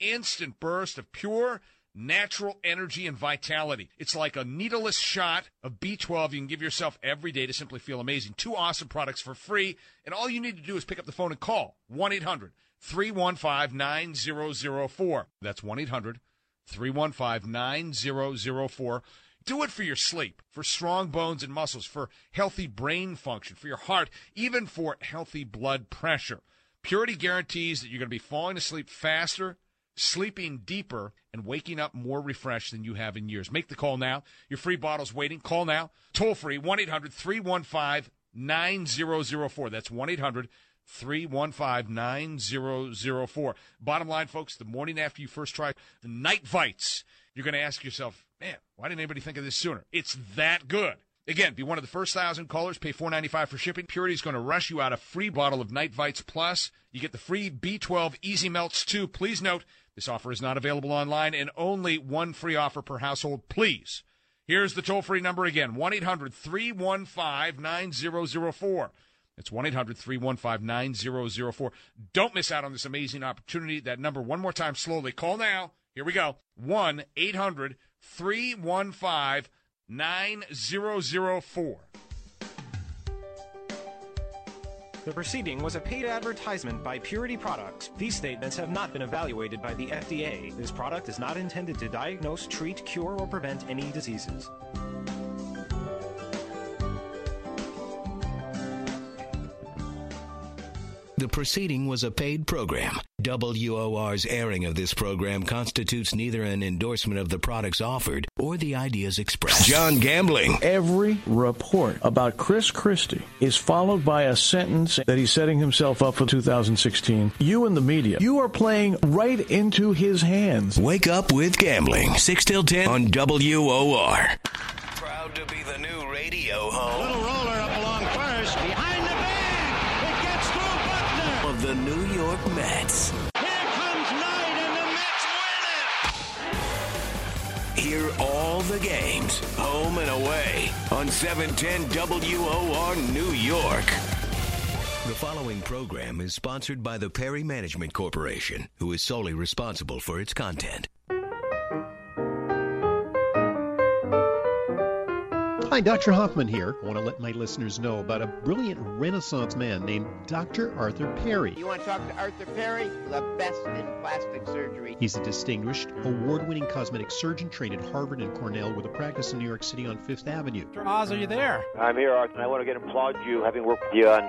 instant burst of pure natural energy and vitality. It's like a needleless shot of B12 you can give yourself every day to simply feel amazing. Two awesome products for free, and all you need to do is pick up the phone and call 1 800 315 9004. That's 1 800 315 9004. Do it for your sleep, for strong bones and muscles, for healthy brain function, for your heart, even for healthy blood pressure. Purity guarantees that you're going to be falling asleep faster, sleeping deeper, and waking up more refreshed than you have in years. Make the call now. Your free bottle's waiting. Call now. Toll free 1 800 315 9004. That's 1 800 315 9004. Bottom line, folks, the morning after you first try the Night Vites, you're going to ask yourself, man, why didn't anybody think of this sooner? It's that good. Again, be one of the first thousand callers. Pay four ninety five for shipping. Purity is going to rush you out a free bottle of Night Vites Plus. You get the free B12 Easy Melts too. Please note this offer is not available online and only one free offer per household. Please. Here's the toll free number again 1 800 315 9004. It's 1 800 315 9004. Don't miss out on this amazing opportunity. That number, one more time, slowly. Call now. Here we go 1 800 315 9004. The proceeding was a paid advertisement by Purity Products. These statements have not been evaluated by the FDA. This product is not intended to diagnose, treat, cure, or prevent any diseases. The proceeding was a paid program. WOR's airing of this program constitutes neither an endorsement of the products offered or the ideas expressed. John Gambling. Every report about Chris Christie is followed by a sentence that he's setting himself up for 2016. You and the media, you are playing right into his hands. Wake up with gambling. 6 till 10 on WOR. Proud to be the new radio home. Mets. Here comes Knight, and the Mets win it. Hear all the games, home and away, on 710 WOR New York. The following program is sponsored by the Perry Management Corporation, who is solely responsible for its content. Hi, Dr. Hoffman here. I want to let my listeners know about a brilliant Renaissance man named Dr. Arthur Perry. You want to talk to Arthur Perry? The best in plastic surgery. He's a distinguished, award winning cosmetic surgeon trained at Harvard and Cornell with a practice in New York City on Fifth Avenue. Dr. Oz, are you there? I'm here, Arthur, and I want to again applaud you, having worked with you on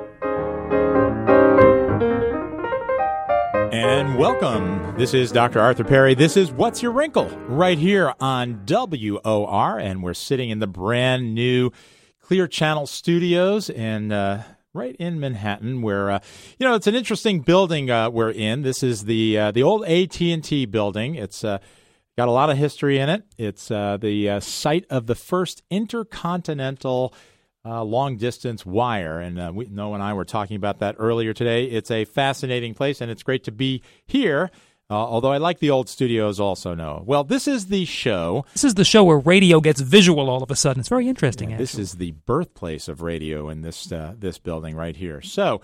And welcome. This is Dr. Arthur Perry. This is What's Your Wrinkle right here on WOR. And we're sitting in the brand new Clear Channel Studios and uh, right in Manhattan, where uh, you know it's an interesting building uh, we're in. This is the uh, the old AT and T building. It's uh, got a lot of history in it. It's uh, the site of the first intercontinental uh, long distance wire. And uh, we, Noah and I were talking about that earlier today. It's a fascinating place, and it's great to be here. Uh, although I like the old studios also, Noah. Well, this is the show. This is the show where radio gets visual all of a sudden. It's very interesting. Yeah, this is the birthplace of radio in this uh, this building right here. So.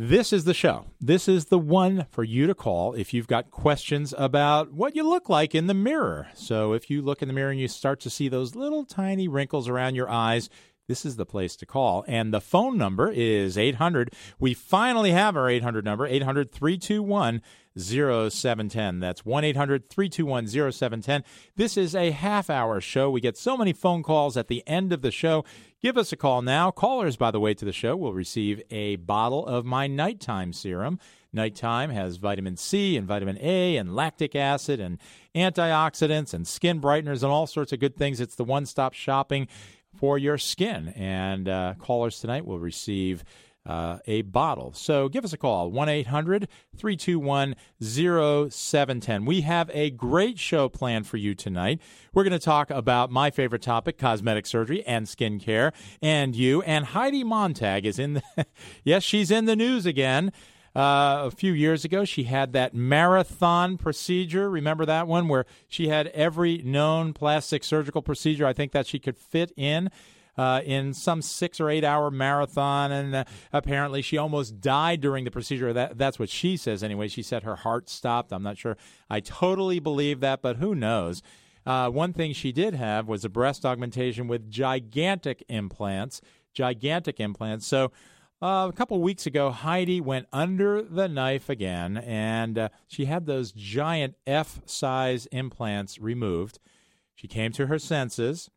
This is the show. This is the one for you to call if you've got questions about what you look like in the mirror. So, if you look in the mirror and you start to see those little tiny wrinkles around your eyes, this is the place to call. And the phone number is 800. We finally have our 800 number, 800 321 0710. That's 1 800 321 0710. This is a half hour show. We get so many phone calls at the end of the show. Give us a call now. Callers, by the way, to the show will receive a bottle of my nighttime serum. Nighttime has vitamin C and vitamin A and lactic acid and antioxidants and skin brighteners and all sorts of good things. It's the one stop shopping for your skin. And uh, callers tonight will receive uh, a bottle. So give us a call, 1 800 321 0710. We have a great show planned for you tonight. We're going to talk about my favorite topic, cosmetic surgery and skincare, and you. And Heidi Montag is in the, yes, she's in the news again. Uh, a few years ago, she had that marathon procedure. Remember that one where she had every known plastic surgical procedure I think that she could fit in uh, in some six or eight hour marathon, and uh, apparently she almost died during the procedure. That that's what she says anyway. She said her heart stopped. I'm not sure. I totally believe that, but who knows? Uh, one thing she did have was a breast augmentation with gigantic implants, gigantic implants. So. Uh, a couple weeks ago, Heidi went under the knife again, and uh, she had those giant F size implants removed. She came to her senses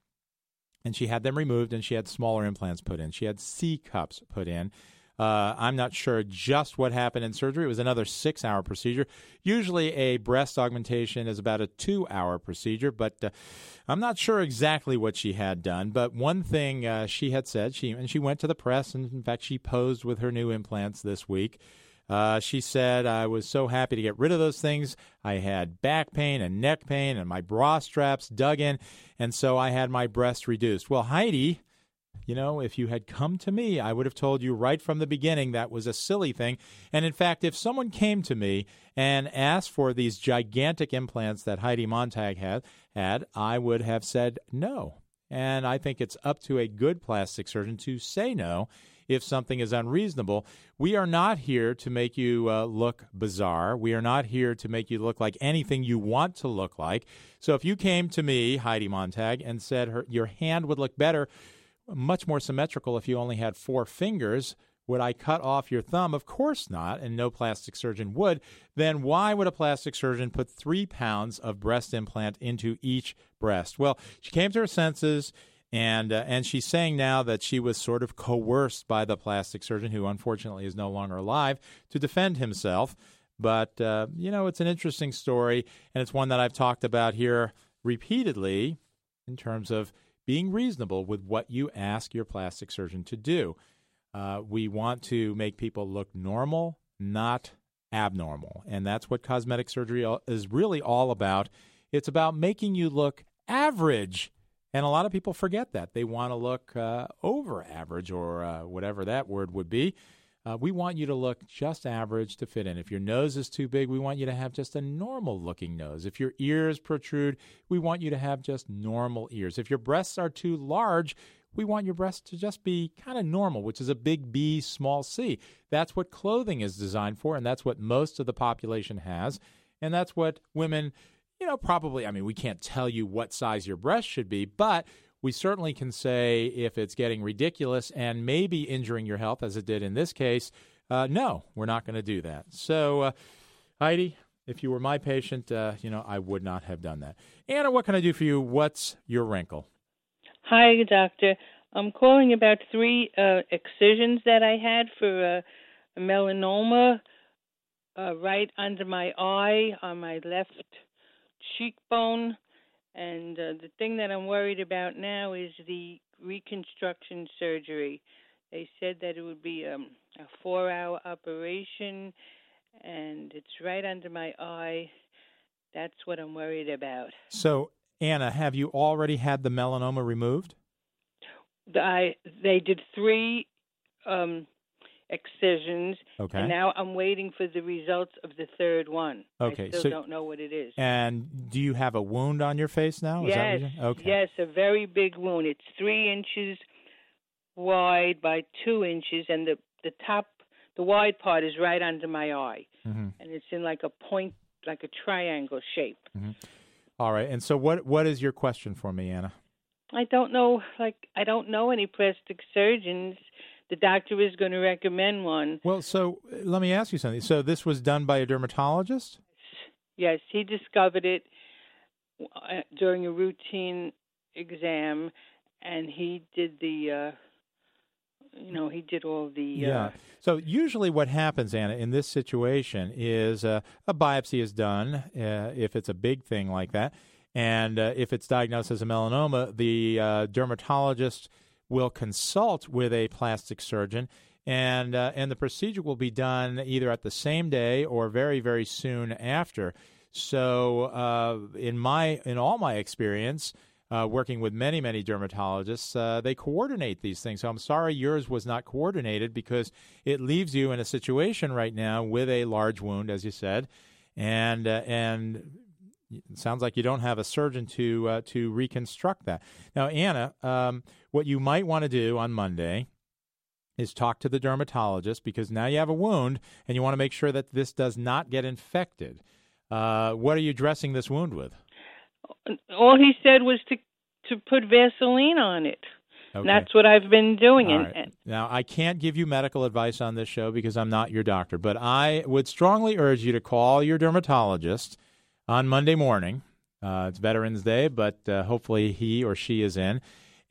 and she had them removed and she had smaller implants put in. She had C cups put in. Uh, I'm not sure just what happened in surgery. It was another six hour procedure. Usually, a breast augmentation is about a two hour procedure, but uh, I'm not sure exactly what she had done. But one thing uh, she had said, she and she went to the press, and in fact, she posed with her new implants this week. Uh, she said, I was so happy to get rid of those things. I had back pain and neck pain, and my bra straps dug in, and so I had my breast reduced. Well, Heidi, you know, if you had come to me, I would have told you right from the beginning that was a silly thing. And in fact, if someone came to me and asked for these gigantic implants that Heidi Montag had, had I would have said no. And I think it's up to a good plastic surgeon to say no if something is unreasonable. We are not here to make you uh, look bizarre. We are not here to make you look like anything you want to look like. So if you came to me, Heidi Montag, and said her, your hand would look better, much more symmetrical if you only had four fingers, would I cut off your thumb? Of course not, and no plastic surgeon would. Then why would a plastic surgeon put three pounds of breast implant into each breast? Well, she came to her senses and uh, and she's saying now that she was sort of coerced by the plastic surgeon, who unfortunately is no longer alive, to defend himself. But uh, you know, it's an interesting story, and it's one that I've talked about here repeatedly in terms of being reasonable with what you ask your plastic surgeon to do. Uh, we want to make people look normal, not abnormal, and that's what cosmetic surgery is really all about. It's about making you look average and a lot of people forget that. They want to look uh, over average or uh, whatever that word would be. Uh, we want you to look just average to fit in. If your nose is too big, we want you to have just a normal looking nose. If your ears protrude, we want you to have just normal ears. If your breasts are too large, we want your breasts to just be kind of normal, which is a big B, small c. That's what clothing is designed for, and that's what most of the population has. And that's what women you know, probably, I mean, we can't tell you what size your breast should be, but we certainly can say if it's getting ridiculous and maybe injuring your health, as it did in this case, uh, no, we're not going to do that. So, uh, Heidi, if you were my patient, uh, you know, I would not have done that. Anna, what can I do for you? What's your wrinkle? Hi, doctor. I'm calling about three uh, excisions that I had for melanoma uh, right under my eye on my left cheekbone. And uh, the thing that I'm worried about now is the reconstruction surgery. They said that it would be um, a four hour operation, and it's right under my eye. That's what I'm worried about. So, Anna, have you already had the melanoma removed? I they did three um, excisions. Okay. And now I'm waiting for the results of the third one. Okay. I still so, don't know what it is. And do you have a wound on your face now? Is yes. okay. Yes, a very big wound. It's three inches wide by two inches, and the the top, the wide part is right under my eye, mm-hmm. and it's in like a point, like a triangle shape. Mm-hmm. All right. And so, what what is your question for me, Anna? I don't know. Like I don't know any plastic surgeons. The doctor is going to recommend one. Well, so let me ask you something. So this was done by a dermatologist? Yes, he discovered it uh, during a routine exam, and he did the. Uh, you know, he did all the. Yeah. Uh, so usually, what happens, Anna, in this situation is uh, a biopsy is done uh, if it's a big thing like that, and uh, if it's diagnosed as a melanoma, the uh, dermatologist will consult with a plastic surgeon. And uh, and the procedure will be done either at the same day or very very soon after. So in my in all my experience, uh, working with many, many dermatologists, uh, they coordinate these things. So I'm sorry yours was not coordinated because it leaves you in a situation right now with a large wound, as you said, and uh, and it sounds like you don't have a surgeon to uh, to reconstruct that. Now, Anna, um, what you might want to do on Monday is talk to the dermatologist because now you have a wound and you want to make sure that this does not get infected. Uh, what are you dressing this wound with? all he said was to to put Vaseline on it. Okay. That's what I've been doing. Right. and Now, I can't give you medical advice on this show because I'm not your doctor, but I would strongly urge you to call your dermatologist on Monday morning. Uh, it's Veterans Day, but uh, hopefully he or she is in.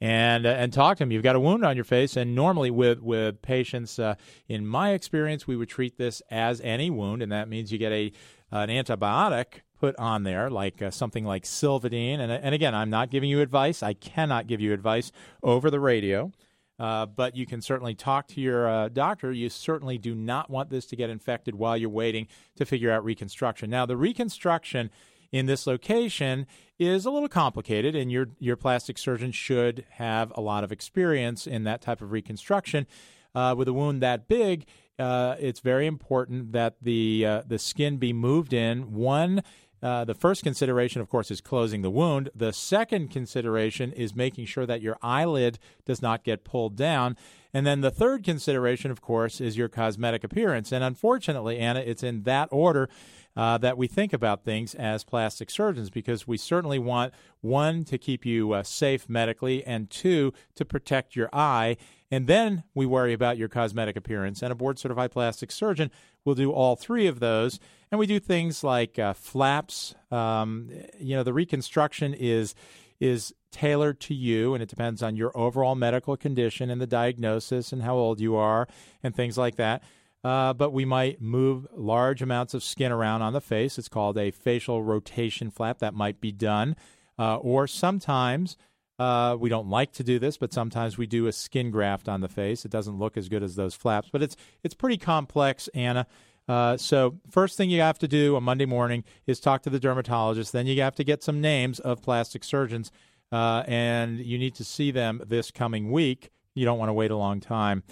And uh, and talk to him. You've got a wound on your face, and normally with with patients, uh, in my experience, we would treat this as any wound, and that means you get a an antibiotic put on there, like uh, something like Silvadene. And, and again, I'm not giving you advice. I cannot give you advice over the radio. Uh, but you can certainly talk to your uh, doctor. You certainly do not want this to get infected while you're waiting to figure out reconstruction. Now, the reconstruction in this location is a little complicated, and your your plastic surgeon should have a lot of experience in that type of reconstruction. Uh, with a wound that big, uh, it's very important that the uh, the skin be moved in. One uh, the first consideration, of course, is closing the wound. The second consideration is making sure that your eyelid does not get pulled down. And then the third consideration, of course, is your cosmetic appearance. And unfortunately, Anna, it's in that order uh, that we think about things as plastic surgeons because we certainly want one, to keep you uh, safe medically, and two, to protect your eye. And then we worry about your cosmetic appearance. And a board certified plastic surgeon will do all three of those. And we do things like uh, flaps. Um, you know, the reconstruction is is tailored to you, and it depends on your overall medical condition and the diagnosis and how old you are and things like that. Uh, but we might move large amounts of skin around on the face. It's called a facial rotation flap. That might be done. Uh, or sometimes uh, we don't like to do this, but sometimes we do a skin graft on the face. It doesn't look as good as those flaps, but it's it's pretty complex, Anna. Uh, so first thing you have to do on Monday morning is talk to the dermatologist. Then you have to get some names of plastic surgeons, uh, and you need to see them this coming week. You don't want to wait a long time.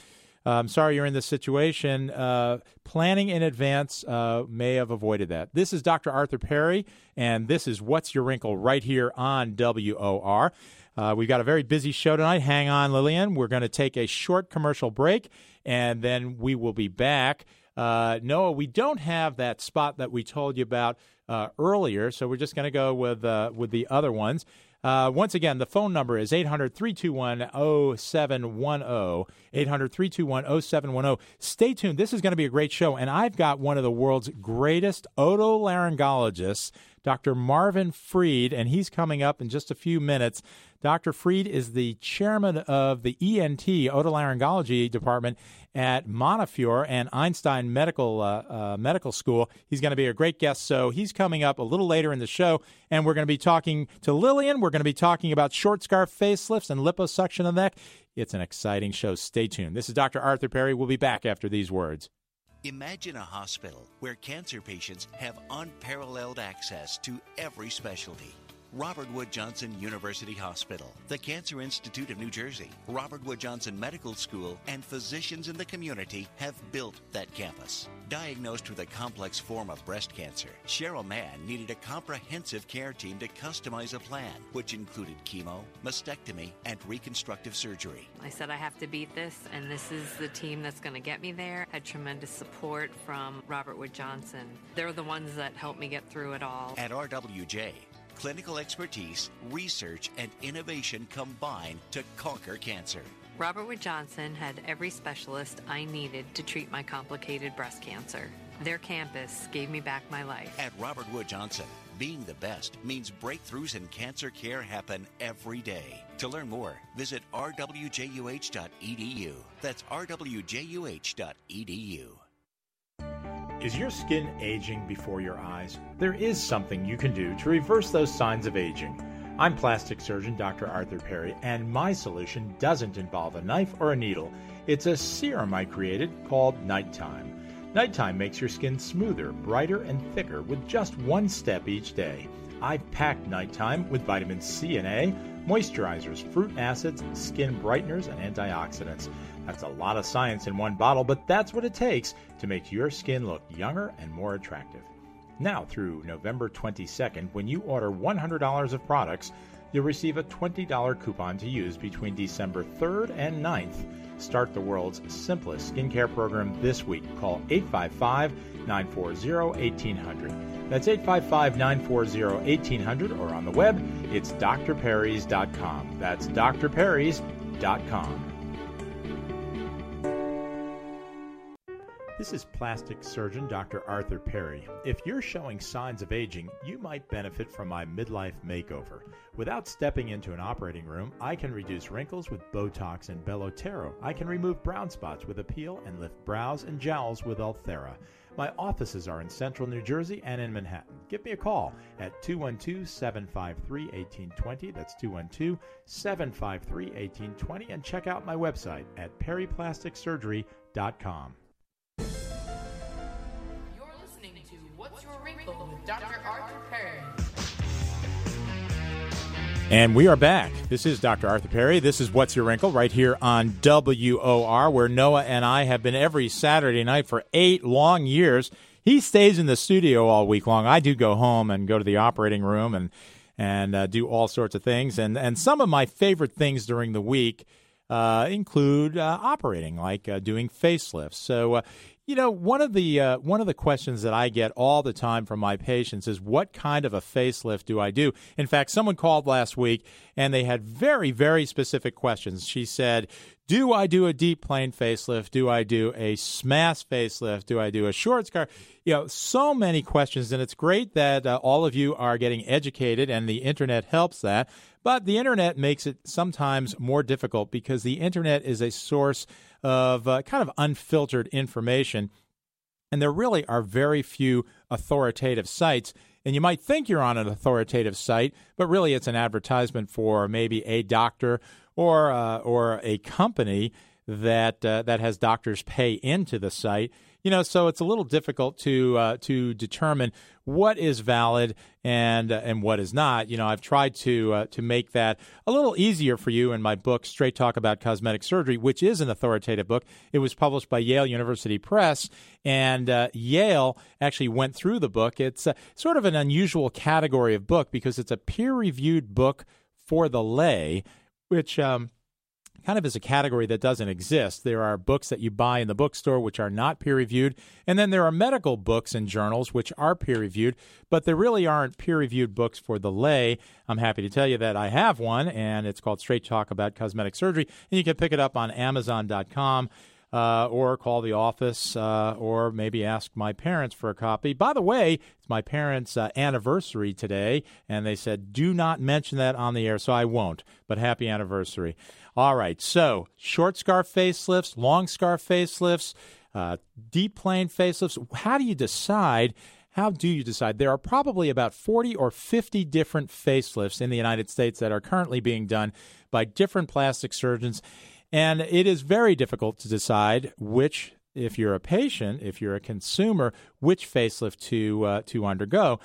I'm um, sorry you're in this situation. Uh, planning in advance uh, may have avoided that. This is Dr. Arthur Perry, and this is What's Your Wrinkle right here on WOR. Uh, we've got a very busy show tonight. Hang on, Lillian. We're going to take a short commercial break, and then we will be back. Uh, Noah, we don't have that spot that we told you about uh, earlier, so we're just going to go with uh, with the other ones. Uh, once again, the phone number is 800 321 0710. 800 321 0710. Stay tuned. This is going to be a great show. And I've got one of the world's greatest otolaryngologists, Dr. Marvin Fried, and he's coming up in just a few minutes. Dr. Fried is the chairman of the ENT, otolaryngology department at Montefiore and Einstein Medical uh, uh, Medical School. He's going to be a great guest. So he's coming up a little later in the show, and we're going to be talking to Lillian. We're going to be talking about short scar facelifts and liposuction of the neck. It's an exciting show. Stay tuned. This is Dr. Arthur Perry. We'll be back after these words. Imagine a hospital where cancer patients have unparalleled access to every specialty. Robert Wood Johnson University Hospital, the Cancer Institute of New Jersey, Robert Wood Johnson Medical School, and physicians in the community have built that campus. Diagnosed with a complex form of breast cancer, Cheryl Mann needed a comprehensive care team to customize a plan, which included chemo, mastectomy, and reconstructive surgery. I said I have to beat this, and this is the team that's going to get me there. Had tremendous support from Robert Wood Johnson. They're the ones that helped me get through it all. At RWJ, Clinical expertise, research, and innovation combine to conquer cancer. Robert Wood Johnson had every specialist I needed to treat my complicated breast cancer. Their campus gave me back my life. At Robert Wood Johnson, being the best means breakthroughs in cancer care happen every day. To learn more, visit rwjuh.edu. That's rwjuh.edu. Is your skin aging before your eyes? There is something you can do to reverse those signs of aging. I'm plastic surgeon Dr. Arthur Perry, and my solution doesn't involve a knife or a needle. It's a serum I created called Nighttime. Nighttime makes your skin smoother, brighter, and thicker with just one step each day. I've packed Nighttime with vitamin C and A, moisturizers, fruit acids, skin brighteners, and antioxidants. That's a lot of science in one bottle, but that's what it takes to make your skin look younger and more attractive. Now, through November 22nd, when you order $100 of products, you'll receive a $20 coupon to use between December 3rd and 9th. Start the world's simplest skincare program this week. Call 855 940 1800. That's 855 940 1800 or on the web, it's drperrys.com. That's drperrys.com. This is plastic surgeon Dr. Arthur Perry. If you're showing signs of aging, you might benefit from my midlife makeover. Without stepping into an operating room, I can reduce wrinkles with Botox and Belotero. I can remove brown spots with Appeal and lift brows and jowls with Ulthera. My offices are in central New Jersey and in Manhattan. Give me a call at 212 753 1820. That's 212 753 1820. And check out my website at perryplasticsurgery.com. Dr. Arthur Perry. And we are back. This is Dr. Arthur Perry. This is What's Your Wrinkle right here on WOR, where Noah and I have been every Saturday night for eight long years. He stays in the studio all week long. I do go home and go to the operating room and and uh, do all sorts of things. And and some of my favorite things during the week uh, include uh, operating, like uh, doing facelifts. So uh, you know, one of the uh, one of the questions that I get all the time from my patients is, "What kind of a facelift do I do?" In fact, someone called last week and they had very very specific questions. She said, "Do I do a deep plane facelift? Do I do a SMAS facelift? Do I do a short scar?" You know, so many questions, and it's great that uh, all of you are getting educated, and the internet helps that. But the internet makes it sometimes more difficult because the internet is a source of uh, kind of unfiltered information. And there really are very few authoritative sites. And you might think you're on an authoritative site, but really it's an advertisement for maybe a doctor or uh, or a company that uh, that has doctors pay into the site you know, so it's a little difficult to uh, to determine what is valid and uh, and what is not. You know, I've tried to uh, to make that a little easier for you in my book, Straight Talk About Cosmetic Surgery, which is an authoritative book. It was published by Yale University Press, and uh, Yale actually went through the book. It's sort of an unusual category of book because it's a peer reviewed book for the lay, which. Um, kind of is a category that doesn't exist. There are books that you buy in the bookstore which are not peer reviewed, and then there are medical books and journals which are peer reviewed, but there really aren't peer reviewed books for the lay. I'm happy to tell you that I have one, and it's called Straight Talk About Cosmetic Surgery, and you can pick it up on Amazon.com. Uh, or call the office, uh, or maybe ask my parents for a copy. By the way, it's my parents' uh, anniversary today, and they said do not mention that on the air, so I won't. But happy anniversary! All right, so short scar facelifts, long scar facelifts, uh, deep plane facelifts. How do you decide? How do you decide? There are probably about 40 or 50 different facelifts in the United States that are currently being done by different plastic surgeons. And it is very difficult to decide which, if you're a patient, if you're a consumer, which facelift to, uh, to undergo.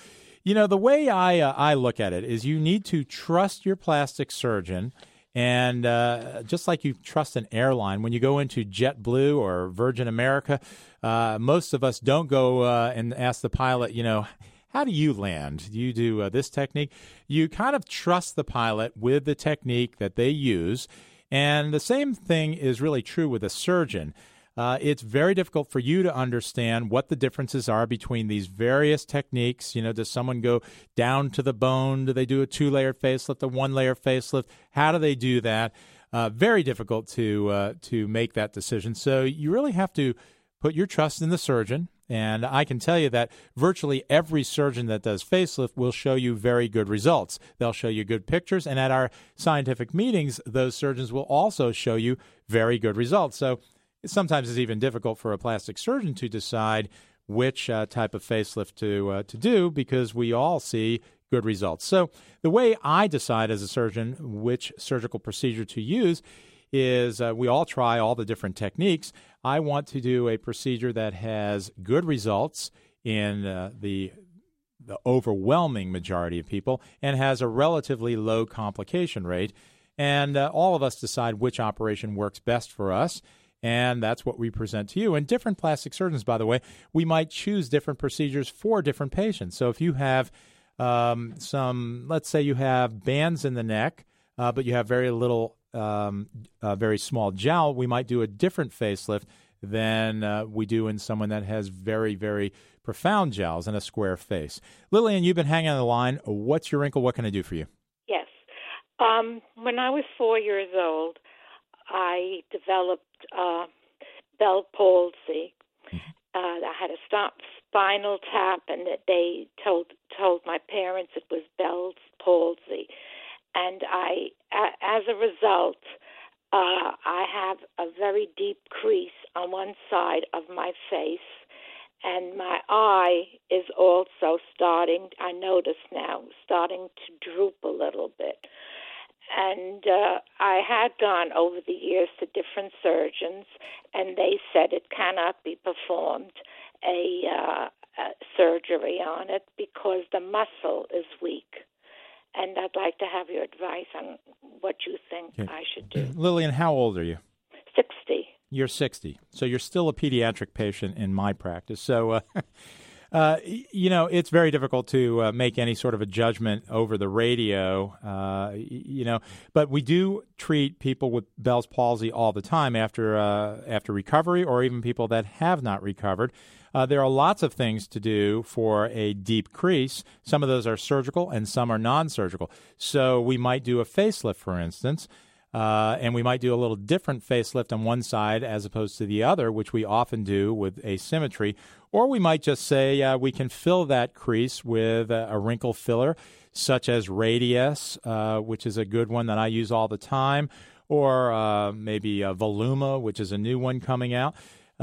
You know, the way I, uh, I look at it is you need to trust your plastic surgeon and uh, just like you trust an airline, when you go into JetBlue or Virgin America, uh, most of us don't go uh, and ask the pilot, you know, how do you land? You do uh, this technique? You kind of trust the pilot with the technique that they use. And the same thing is really true with a surgeon. uh, it's very difficult for you to understand what the differences are between these various techniques. You know, does someone go down to the bone? Do they do a two layer facelift, a one layer facelift? How do they do that? Uh, very difficult to uh, to make that decision. So you really have to put your trust in the surgeon. And I can tell you that virtually every surgeon that does facelift will show you very good results. They'll show you good pictures. And at our scientific meetings, those surgeons will also show you very good results. So sometimes it's even difficult for a plastic surgeon to decide which uh, type of facelift to uh, to do because we all see good results. So the way I decide as a surgeon which surgical procedure to use is uh, we all try all the different techniques. I want to do a procedure that has good results in uh, the the overwhelming majority of people and has a relatively low complication rate. And uh, all of us decide which operation works best for us. And that's what we present to you. And different plastic surgeons, by the way, we might choose different procedures for different patients. So if you have um, some, let's say you have bands in the neck, uh, but you have very little, um, uh, very small jowl, we might do a different facelift than uh, we do in someone that has very, very profound jowls and a square face. Lillian, you've been hanging on the line. What's your wrinkle? What can I do for you? Yes. Um, when I was four years old, I developed uh, Bell palsy. Mm-hmm. Uh, I had a stop spinal tap, and that they told told my parents it was Bell's palsy, and I, as a result, uh, I have a very deep crease on one side of my face, and my eye is also starting. I notice now starting to droop a little bit and uh, I had gone over the years to different surgeons, and they said it cannot be performed a, uh, a surgery on it because the muscle is weak. And I'd like to have your advice on what you think okay. I should do. Lillian, how old are you? 60. You're 60. So you're still a pediatric patient in my practice. So uh, Uh, you know, it's very difficult to uh, make any sort of a judgment over the radio. Uh, you know, but we do treat people with Bell's palsy all the time after uh, after recovery, or even people that have not recovered. Uh, there are lots of things to do for a deep crease. Some of those are surgical, and some are non-surgical. So we might do a facelift, for instance. Uh, and we might do a little different facelift on one side as opposed to the other, which we often do with asymmetry. Or we might just say uh, we can fill that crease with a, a wrinkle filler, such as Radiesse, uh, which is a good one that I use all the time, or uh, maybe Voluma, which is a new one coming out.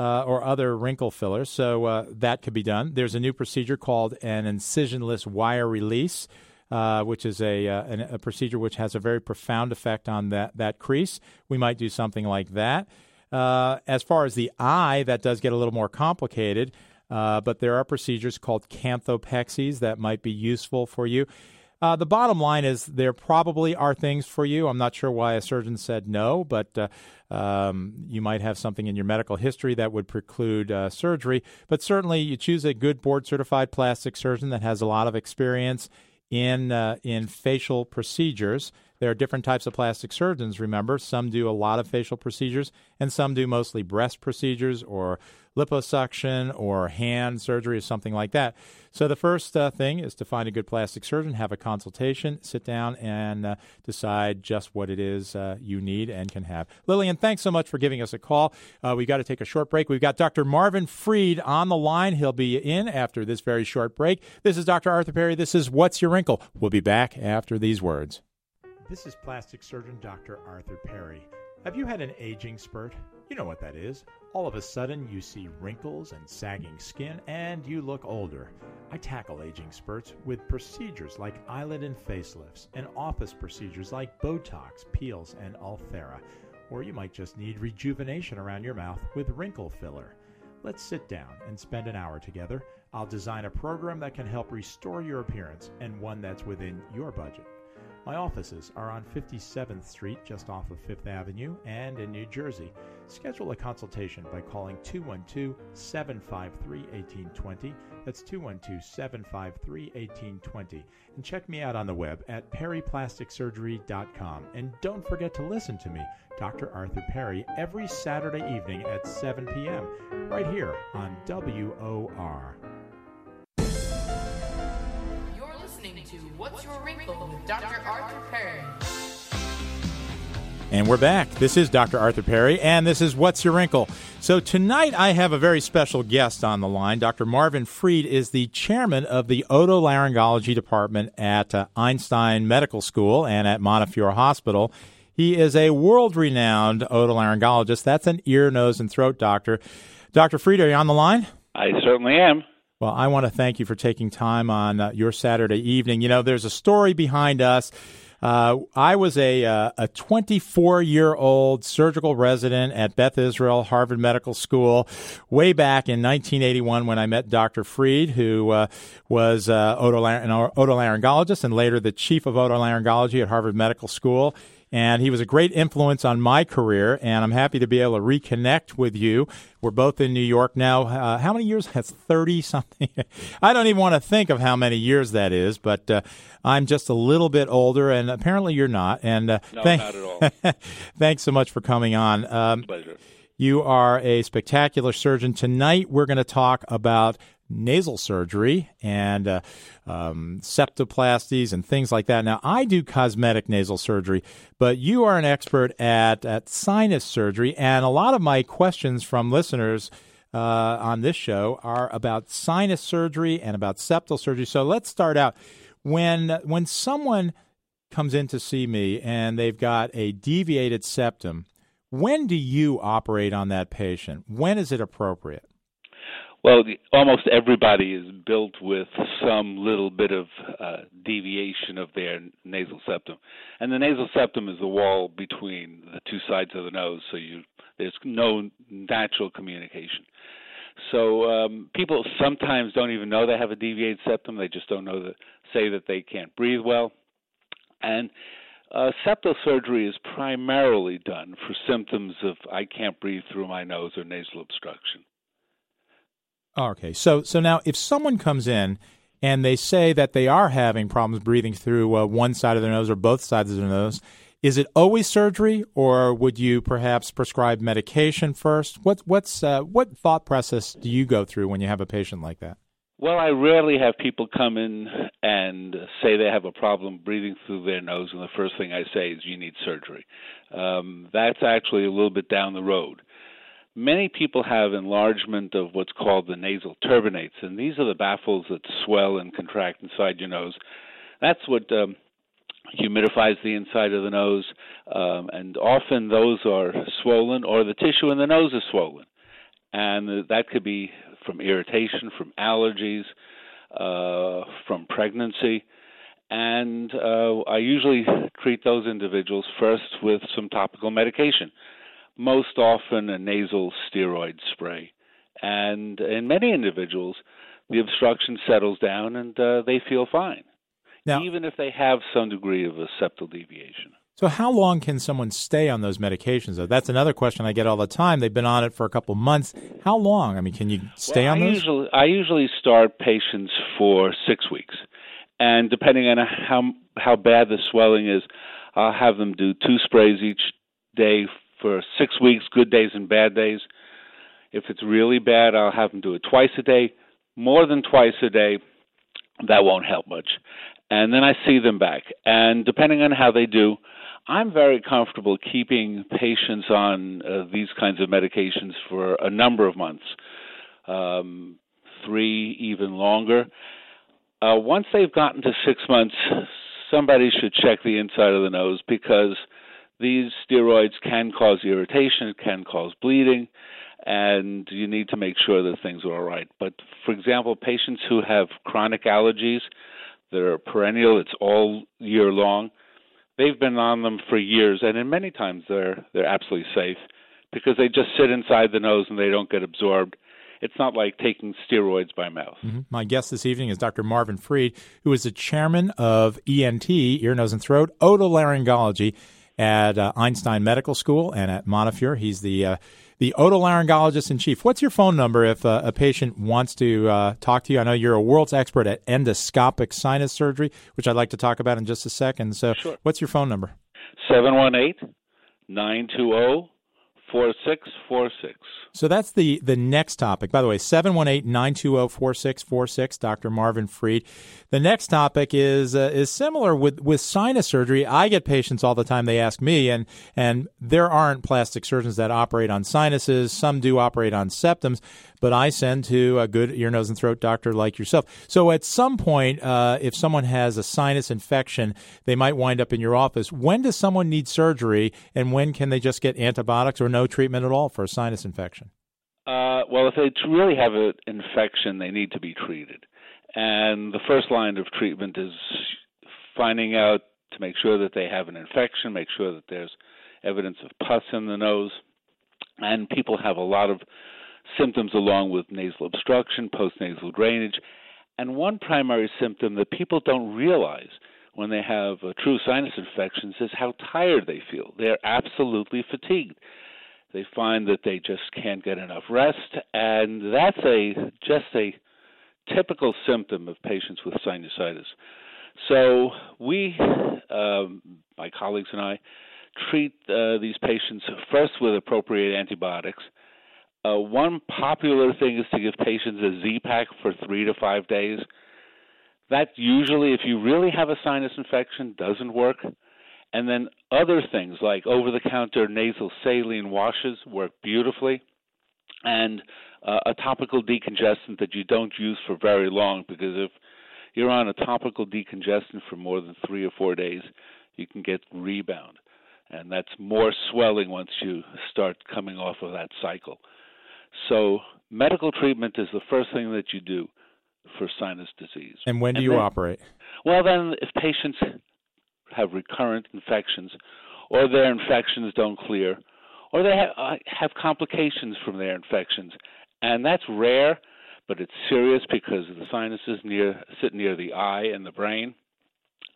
Uh, or other wrinkle fillers. So uh, that could be done. There's a new procedure called an incisionless wire release, uh, which is a, uh, an, a procedure which has a very profound effect on that, that crease. We might do something like that. Uh, as far as the eye, that does get a little more complicated, uh, but there are procedures called canthopexies that might be useful for you. Uh, the bottom line is there probably are things for you. I'm not sure why a surgeon said no, but uh, um, you might have something in your medical history that would preclude uh, surgery. But certainly, you choose a good board certified plastic surgeon that has a lot of experience in uh, in facial procedures. There are different types of plastic surgeons. Remember, some do a lot of facial procedures, and some do mostly breast procedures or liposuction or hand surgery or something like that. So the first uh, thing is to find a good plastic surgeon, have a consultation, sit down, and uh, decide just what it is uh, you need and can have. Lillian, thanks so much for giving us a call. Uh, we've got to take a short break. We've got Dr. Marvin Fried on the line. He'll be in after this very short break. This is Dr. Arthur Perry. This is What's Your Wrinkle? We'll be back after these words. This is plastic surgeon Dr. Arthur Perry. Have you had an aging spurt? You know what that is. All of a sudden, you see wrinkles and sagging skin, and you look older. I tackle aging spurts with procedures like eyelid and facelifts, and office procedures like Botox, peels, and Ulthera. Or you might just need rejuvenation around your mouth with wrinkle filler. Let's sit down and spend an hour together. I'll design a program that can help restore your appearance and one that's within your budget. My offices are on 57th Street, just off of Fifth Avenue, and in New Jersey. Schedule a consultation by calling 212 753 1820. That's 212 753 1820. And check me out on the web at perryplasticsurgery.com. And don't forget to listen to me, Dr. Arthur Perry, every Saturday evening at 7 p.m., right here on WOR. What's Your Wrinkle with Dr. Arthur Perry. And we're back. This is Dr. Arthur Perry, and this is What's Your Wrinkle? So tonight I have a very special guest on the line. Dr. Marvin Fried is the chairman of the otolaryngology department at uh, Einstein Medical School and at Montefiore Hospital. He is a world renowned otolaryngologist. That's an ear, nose, and throat doctor. Dr. Fried, are you on the line? I certainly am. Well, I want to thank you for taking time on uh, your Saturday evening. You know, there's a story behind us. Uh, I was a uh, a 24 year old surgical resident at Beth Israel Harvard Medical School way back in 1981 when I met Dr. Fried, who uh, was uh, otolar- an otolaryngologist and later the chief of otolaryngology at Harvard Medical School and he was a great influence on my career. And I'm happy to be able to reconnect with you. We're both in New York now. Uh, how many years? That's 30 something. I don't even want to think of how many years that is, but uh, I'm just a little bit older, and apparently you're not. And uh, no, thank- not at all. thanks so much for coming on. Um, Pleasure. you are a spectacular surgeon. Tonight, we're going to talk about nasal surgery and uh, um, septoplasties and things like that. Now, I do cosmetic nasal surgery, but you are an expert at, at sinus surgery, and a lot of my questions from listeners uh, on this show are about sinus surgery and about septal surgery. So let's start out when when someone comes in to see me and they've got a deviated septum. When do you operate on that patient? When is it appropriate? Well, almost everybody is built with some little bit of uh, deviation of their nasal septum, and the nasal septum is the wall between the two sides of the nose, so you there's no natural communication. So um, people sometimes don't even know they have a deviated septum; they just don't know that say that they can't breathe well, and uh, septal surgery is primarily done for symptoms of I can't breathe through my nose or nasal obstruction. Okay, so so now if someone comes in and they say that they are having problems breathing through uh, one side of their nose or both sides of their nose, is it always surgery, or would you perhaps prescribe medication first? What what's uh, what thought process do you go through when you have a patient like that? Well, I rarely have people come in and say they have a problem breathing through their nose, and the first thing I say is you need surgery. Um, that's actually a little bit down the road. Many people have enlargement of what's called the nasal turbinates, and these are the baffles that swell and contract inside your nose. That's what um, humidifies the inside of the nose, um, and often those are swollen or the tissue in the nose is swollen. And that could be from irritation, from allergies, uh, from pregnancy. And uh, I usually treat those individuals first with some topical medication most often a nasal steroid spray. And in many individuals, the obstruction settles down and uh, they feel fine, now, even if they have some degree of a septal deviation. So, how long can someone stay on those medications? Though that's another question I get all the time. They've been on it for a couple months. How long? I mean, can you stay well, on I those? Usually, I usually start patients for six weeks, and depending on how how bad the swelling is, I'll have them do two sprays each day for six weeks, good days and bad days. If it's really bad, I'll have them do it twice a day. More than twice a day, that won't help much. And then I see them back. And depending on how they do, I'm very comfortable keeping patients on uh, these kinds of medications for a number of months, um, three, even longer. Uh, once they've gotten to six months, somebody should check the inside of the nose because these steroids can cause irritation, can cause bleeding, and you need to make sure that things are all right. But for example, patients who have chronic allergies that are perennial, it's all year long, they've been on them for years, and in many times they're they're absolutely safe because they just sit inside the nose and they don't get absorbed. it's not like taking steroids by mouth. Mm-hmm. My guest this evening is Dr. Marvin Fried, who is the chairman of ENT, ear, nose, and throat, otolaryngology at uh, Einstein Medical School and at Montefiore. He's the uh, the otolaryngologist in chief. What's your phone number if uh, a patient wants to uh, talk to you? I know you're a world's expert at endoscopic sinus surgery, which I'd like to talk about in just a second. So, sure. what's your phone number? 718 920 4646. So that's the, the next topic. By the way, 718-920-4646, Dr. Marvin Fried. The next topic is uh, is similar with, with sinus surgery. I get patients all the time. They ask me, and, and there aren't plastic surgeons that operate on sinuses. Some do operate on septums, but I send to a good ear, nose, and throat doctor like yourself. So at some point, uh, if someone has a sinus infection, they might wind up in your office. When does someone need surgery, and when can they just get antibiotics or no treatment at all for a sinus infection? Uh, well, if they really have an infection, they need to be treated. And the first line of treatment is finding out to make sure that they have an infection, make sure that there's evidence of pus in the nose. And people have a lot of symptoms along with nasal obstruction, postnasal drainage. And one primary symptom that people don't realize when they have a true sinus infections is how tired they feel. They're absolutely fatigued. They find that they just can't get enough rest, and that's a just a typical symptom of patients with sinusitis. So we, um, my colleagues and I, treat uh, these patients first with appropriate antibiotics. Uh, one popular thing is to give patients a Z-Pak for three to five days. That usually, if you really have a sinus infection, doesn't work. And then other things like over the counter nasal saline washes work beautifully. And uh, a topical decongestant that you don't use for very long because if you're on a topical decongestant for more than three or four days, you can get rebound. And that's more swelling once you start coming off of that cycle. So, medical treatment is the first thing that you do for sinus disease. And when do and you then, operate? Well, then, if patients have recurrent infections, or their infections don't clear, or they have, uh, have complications from their infections, and that's rare, but it's serious because the sinuses near sit near the eye and the brain,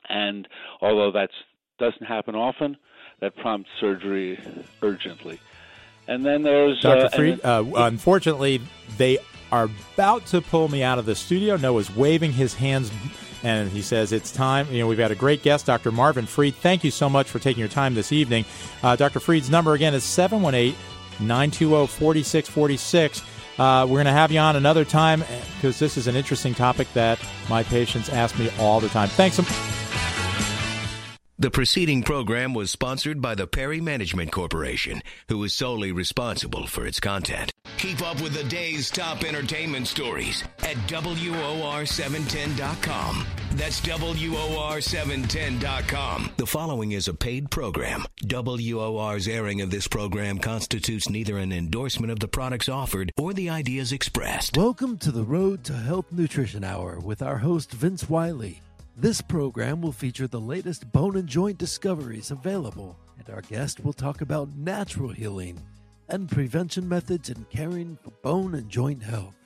and although that doesn't happen often, that prompts surgery urgently. And then there's Dr. Uh, uh, unfortunately, they are about to pull me out of the studio. Noah's waving his hands and he says it's time. You know, we've got a great guest, Dr. Marvin Fried. Thank you so much for taking your time this evening. Uh, Dr. Fried's number again is 718 920 4646. Uh, we're going to have you on another time because this is an interesting topic that my patients ask me all the time. Thanks. The preceding program was sponsored by the Perry Management Corporation, who is solely responsible for its content. Keep up with the day's top entertainment stories at WOR710.com. That's WOR710.com. The following is a paid program. WOR's airing of this program constitutes neither an endorsement of the products offered or the ideas expressed. Welcome to the Road to Health Nutrition Hour with our host, Vince Wiley. This program will feature the latest bone and joint discoveries available, and our guest will talk about natural healing and prevention methods in caring for bone and joint health.